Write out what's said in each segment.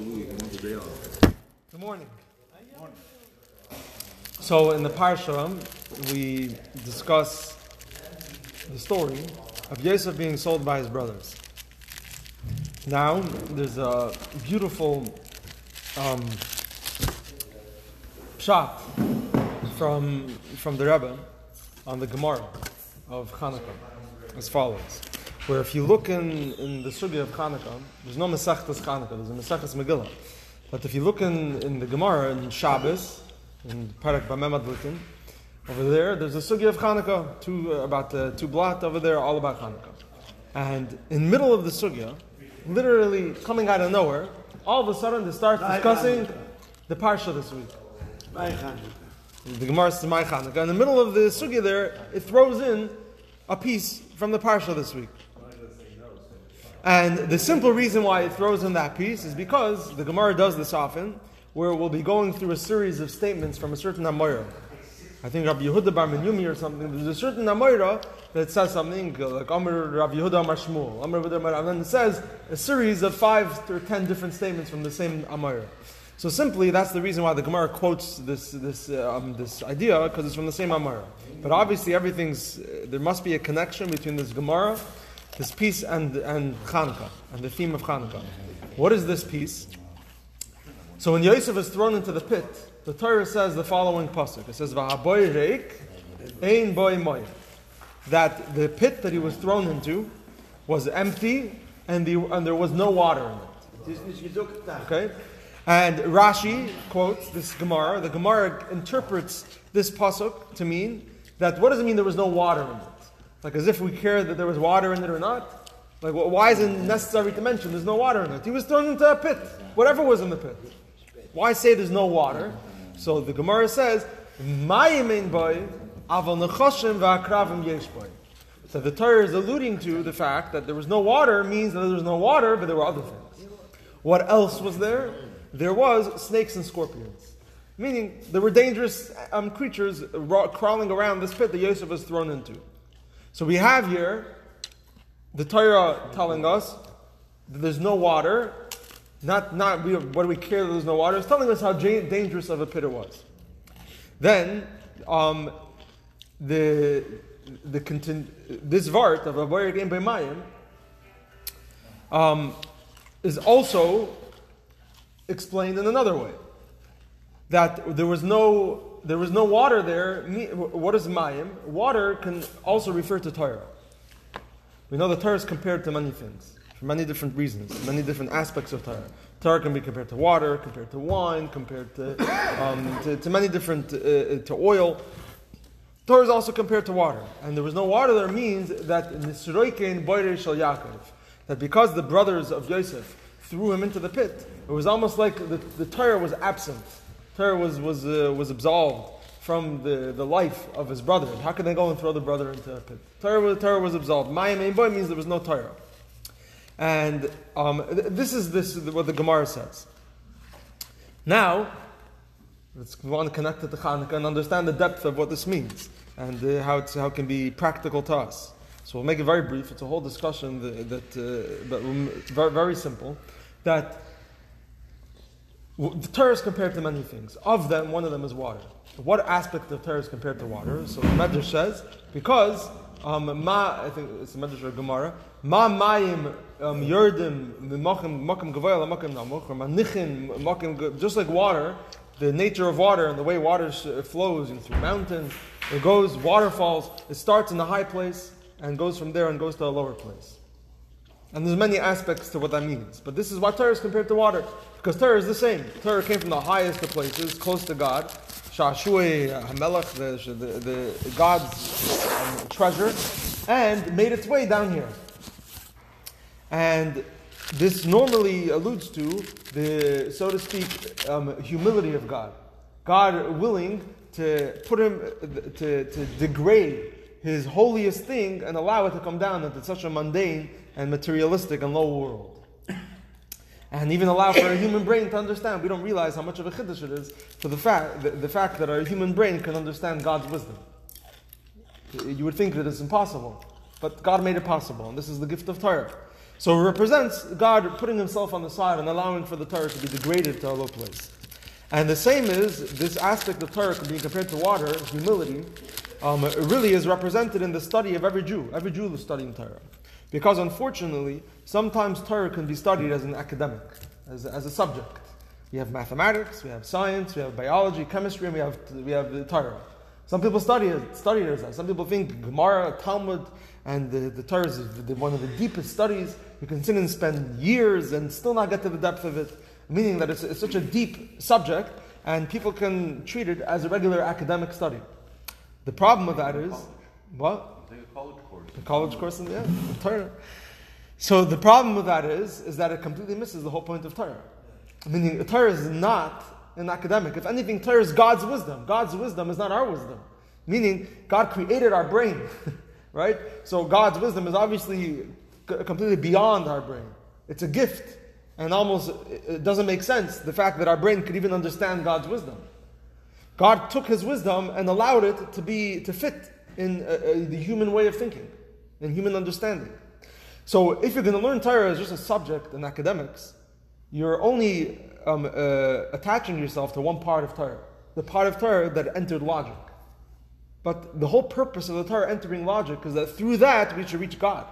Good morning. So in the parsha, we discuss the story of Yosef being sold by his brothers. Now, there's a beautiful um, shot from from the Rebbe on the Gemara of Hanukkah as follows. Where if you look in, in the sugya of Hanukkah, there's no Masechtas Hanukkah, there's a Masechtas Megillah. But if you look in, in the Gemara in Shabbos, in Perek Bameh Madlikin, over there, there's a sugya of Hanukkah, two, uh, about uh, two blot over there, all about Hanukkah. And in the middle of the sugya, literally coming out of nowhere, all of a sudden they start discussing the parsha this week. The Gemara says Mai Hanukkah. In the middle of the sugya there, it throws in a piece from the parsha this week. And the simple reason why it throws in that piece is because the Gemara does this often, where we'll be going through a series of statements from a certain Amoira. I think Rabbi Yehuda Bar Menyumi or something. There's a certain Amoira that says something like Amr Rabbi Yehuda Amar Shmuel, Amr Rabbi Yehuda and then it says a series of five or ten different statements from the same Amoira. So simply, that's the reason why the Gemara quotes this this uh, um, this idea because it's from the same Amara. But obviously, everything's uh, there must be a connection between this Gemara, this piece, and and Chanukah and the theme of Chanukah. What is this piece? So when Yosef is thrown into the pit, the Torah says the following pasuk. It says, "V'haboy reik, ein boy moy." That the pit that he was thrown into was empty, and the and there was no water in it. Okay. And Rashi quotes this Gemara. The Gemara interprets this pasuk to mean that what does it mean there was no water in it? Like as if we care that there was water in it or not. Like wh- why is it necessary to mention there's no water in it? He was thrown into a pit, whatever was in the pit. Why say there's no water? So the Gemara says, "Mayimin boy aval nechashim va'akravim yesh boy." So the Torah is alluding to the fact that there was no water means that there was no water, but there were other things. What else was there? There was snakes and scorpions. Meaning, there were dangerous um, creatures ra- crawling around this pit that Yosef was thrown into. So we have here the Torah telling us that there's no water. Not, not we, what do we care that there's no water? It's telling us how dangerous of a pit it was. Then, um, the, the contin- this vart of Avoyer Game B'mayim um, is also explained in another way. That there was no there was no water there. What is mayim? Water can also refer to Torah. We know the Torah is compared to many things for many different reasons, many different aspects of Torah. Torah can be compared to water, compared to wine, compared to um, to, to many different uh, uh, to oil. Torah is also compared to water, and there was no water there means that Nisroikein Boire Shal Yaakov, that because the brothers of Yosef threw him into the pit, it was almost like the, the Torah was absent. Torah was was uh, was absolved from the, the life of his brother. How could they go and throw the brother into a pit? Torah was, Torah was absolved. Mayim Boy means there was no Torah, and um, th- this is this is what the Gemara says. Now, let's want to connect to Hanukkah and understand the depth of what this means and uh, how, how it can be practical to us. So we'll make it very brief. It's a whole discussion that, that uh, but um, very, very simple. That the Torah is compared to many things. Of them, one of them is water. What aspect of Torah is compared to water? So the Medrash says because um, ma I think it's the Medrash or Gemara ma mayim um, yerdim makim makim gavoya makim namuch or manichin makim just like water. The nature of water and the way water flows know, through mountains, it goes waterfalls. It starts in the high place and goes from there and goes to a lower place. And there's many aspects to what that means. But this is why Torah is compared to water. Because Torah is the same. Torah came from the highest of places, close to God. Shashui, uh, Hamelech, the, the, the God's um, treasure, and made its way down here. And this normally alludes to the, so to speak, um, humility of God. God willing to put him, to, to degrade his holiest thing and allow it to come down into such a mundane and materialistic and low world. And even allow for a human brain to understand. We don't realize how much of a chiddush it is for the fact, the, the fact that our human brain can understand God's wisdom. You would think that it's impossible, but God made it possible, and this is the gift of Torah. So it represents God putting himself on the side and allowing for the Torah to be degraded to a low place. And the same is this aspect of Torah being compared to water, humility, um, really is represented in the study of every Jew. Every Jew is studying Torah. Because unfortunately, sometimes Torah can be studied as an academic, as, as a subject. We have mathematics, we have science, we have biology, chemistry, and we have, we have the Torah. Some people study it, study it as that. Some people think Gemara, Talmud, and the, the Torah is the, one of the deepest studies. You can sit and spend years and still not get to the depth of it, meaning that it's, it's such a deep subject, and people can treat it as a regular academic study. The problem with that is, what? Take a college course. A college course in yeah, the Torah. So the problem with that is, is that it completely misses the whole point of Torah. Meaning, Torah is not an academic. If anything, Torah is God's wisdom. God's wisdom is not our wisdom. Meaning, God created our brain, right? So God's wisdom is obviously completely beyond our brain. It's a gift, and almost it doesn't make sense the fact that our brain could even understand God's wisdom. God took His wisdom and allowed it to be to fit in uh, uh, the human way of thinking, in human understanding. So, if you're going to learn Torah as just a subject in academics, you're only um, uh, attaching yourself to one part of Torah, the part of Torah that entered logic. But the whole purpose of the Torah entering logic is that through that we should reach God.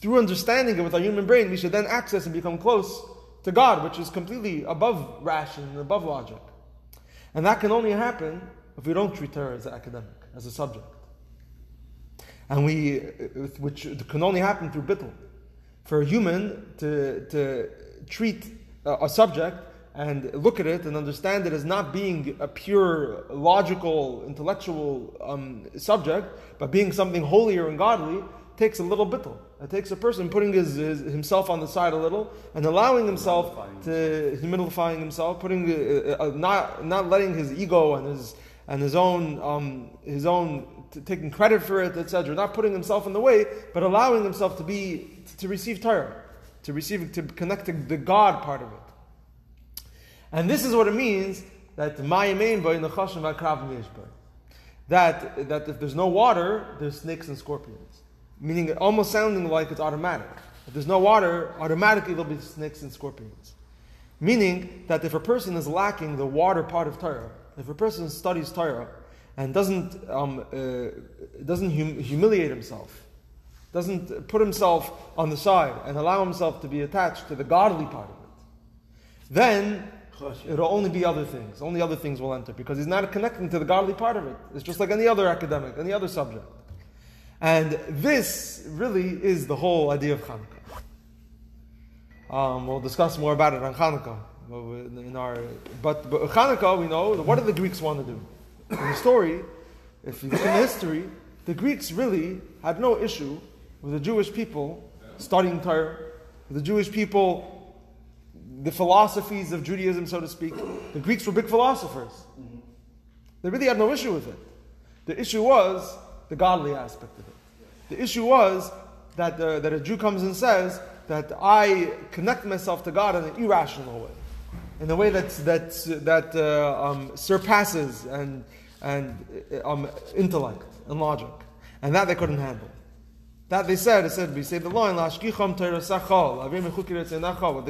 Through understanding it with our human brain, we should then access and become close to God, which is completely above ration and above logic. And that can only happen if we don't treat Torah as an academic, as a subject. And we, which can only happen through bittul. For a human to, to treat a, a subject and look at it and understand it as not being a pure logical, intellectual um, subject, but being something holier and godly, takes a little bittul. It takes a person putting his, his, himself on the side a little and allowing himself to humilifying himself, putting uh, uh, not not letting his ego and his and his own um, his own t- taking credit for it, etc. Not putting himself in the way, but allowing himself to be to receive Torah, to receive to connect to the God part of it. And this is what it means that that that if there's no water, there's snakes and scorpions meaning almost sounding like it's automatic. If there's no water, automatically there'll be snakes and scorpions. Meaning that if a person is lacking the water part of Torah, if a person studies Torah and doesn't, um, uh, doesn't hum- humiliate himself, doesn't put himself on the side and allow himself to be attached to the godly part of it, then it'll only be other things. Only other things will enter because he's not connecting to the godly part of it. It's just like any other academic, any other subject. And this really is the whole idea of Hanukkah. Um, we'll discuss more about it on Hanukkah. In our, but, but Hanukkah, we know, what did the Greeks want to do? In the story, if you look in history, the Greeks really had no issue with the Jewish people studying Torah, the Jewish people, the philosophies of Judaism, so to speak. The Greeks were big philosophers. They really had no issue with it. The issue was the godly aspect of it. The issue was that, uh, that a Jew comes and says that I connect myself to God in an irrational way, in a way that's, that's, that uh, um, surpasses and, and uh, um, intellect and logic. And that they couldn't handle. That they said, it said, we say the line, what the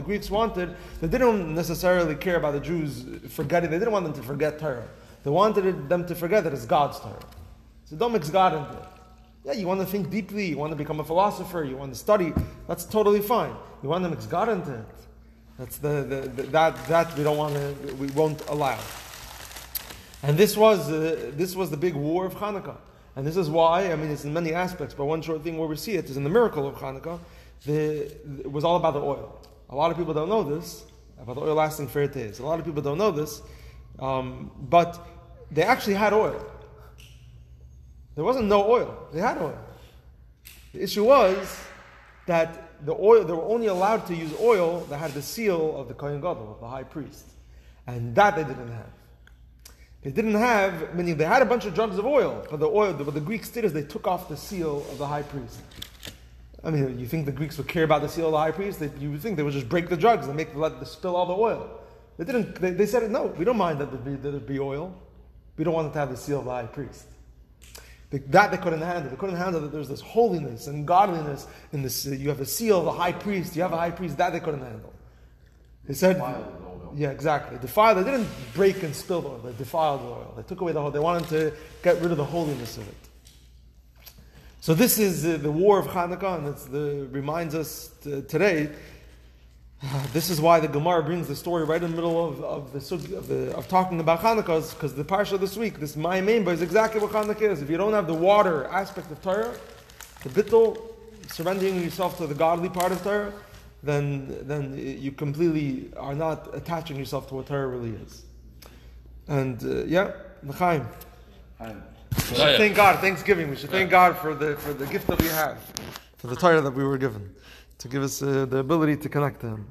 Greeks wanted, they didn't necessarily care about the Jews forgetting, they didn't want them to forget Torah. They wanted them to forget that it's God's Torah. So don't mix God into it. Yeah, you want to think deeply, you want to become a philosopher, you want to study, that's totally fine. You want to mix God into it. That's the, the, the that that we don't want to we won't allow. And this was uh, this was the big war of Hanukkah. And this is why, I mean, it's in many aspects, but one short thing where we see it is in the miracle of Hanukkah, the, it was all about the oil. A lot of people don't know this, about the oil lasting for days. A lot of people don't know this, um, but they actually had oil. There wasn't no oil. They had oil. The issue was that the oil, they were only allowed to use oil that had the seal of the Kohen Gadol, of the high priest. And that they didn't have. They didn't have, meaning they had a bunch of jugs of oil, but the oil, what the Greeks did is they took off the seal of the high priest. I mean, you think the Greeks would care about the seal of the high priest? They, you would think they would just break the jugs and make let the, spill all the oil. They didn't. They, they said, no, we don't mind that there be, be oil. We don't want it to have the seal of the high priest. That they couldn't handle. They couldn't handle that there's this holiness and godliness in this. Uh, you have a seal of a high priest. You have a high priest. That they couldn't handle. They said, yeah, exactly. Defiled. They didn't break and spill the oil. They defiled the oil. They took away the whole. They wanted to get rid of the holiness of it. So this is uh, the war of Hanukkah, and it the, reminds us t- today. This is why the Gemara brings the story right in the middle of, of the of, the, of talking about Hanukkah, because the parsha this week, this my member is exactly what Hanukkah is. If you don't have the water aspect of Torah, the bittul, surrendering yourself to the godly part of Torah, then then you completely are not attaching yourself to what Torah really is. And uh, yeah, should thank God. Thanksgiving. We should thank God for the for the gift that we have, for the Torah that we were given, to give us uh, the ability to connect to Him.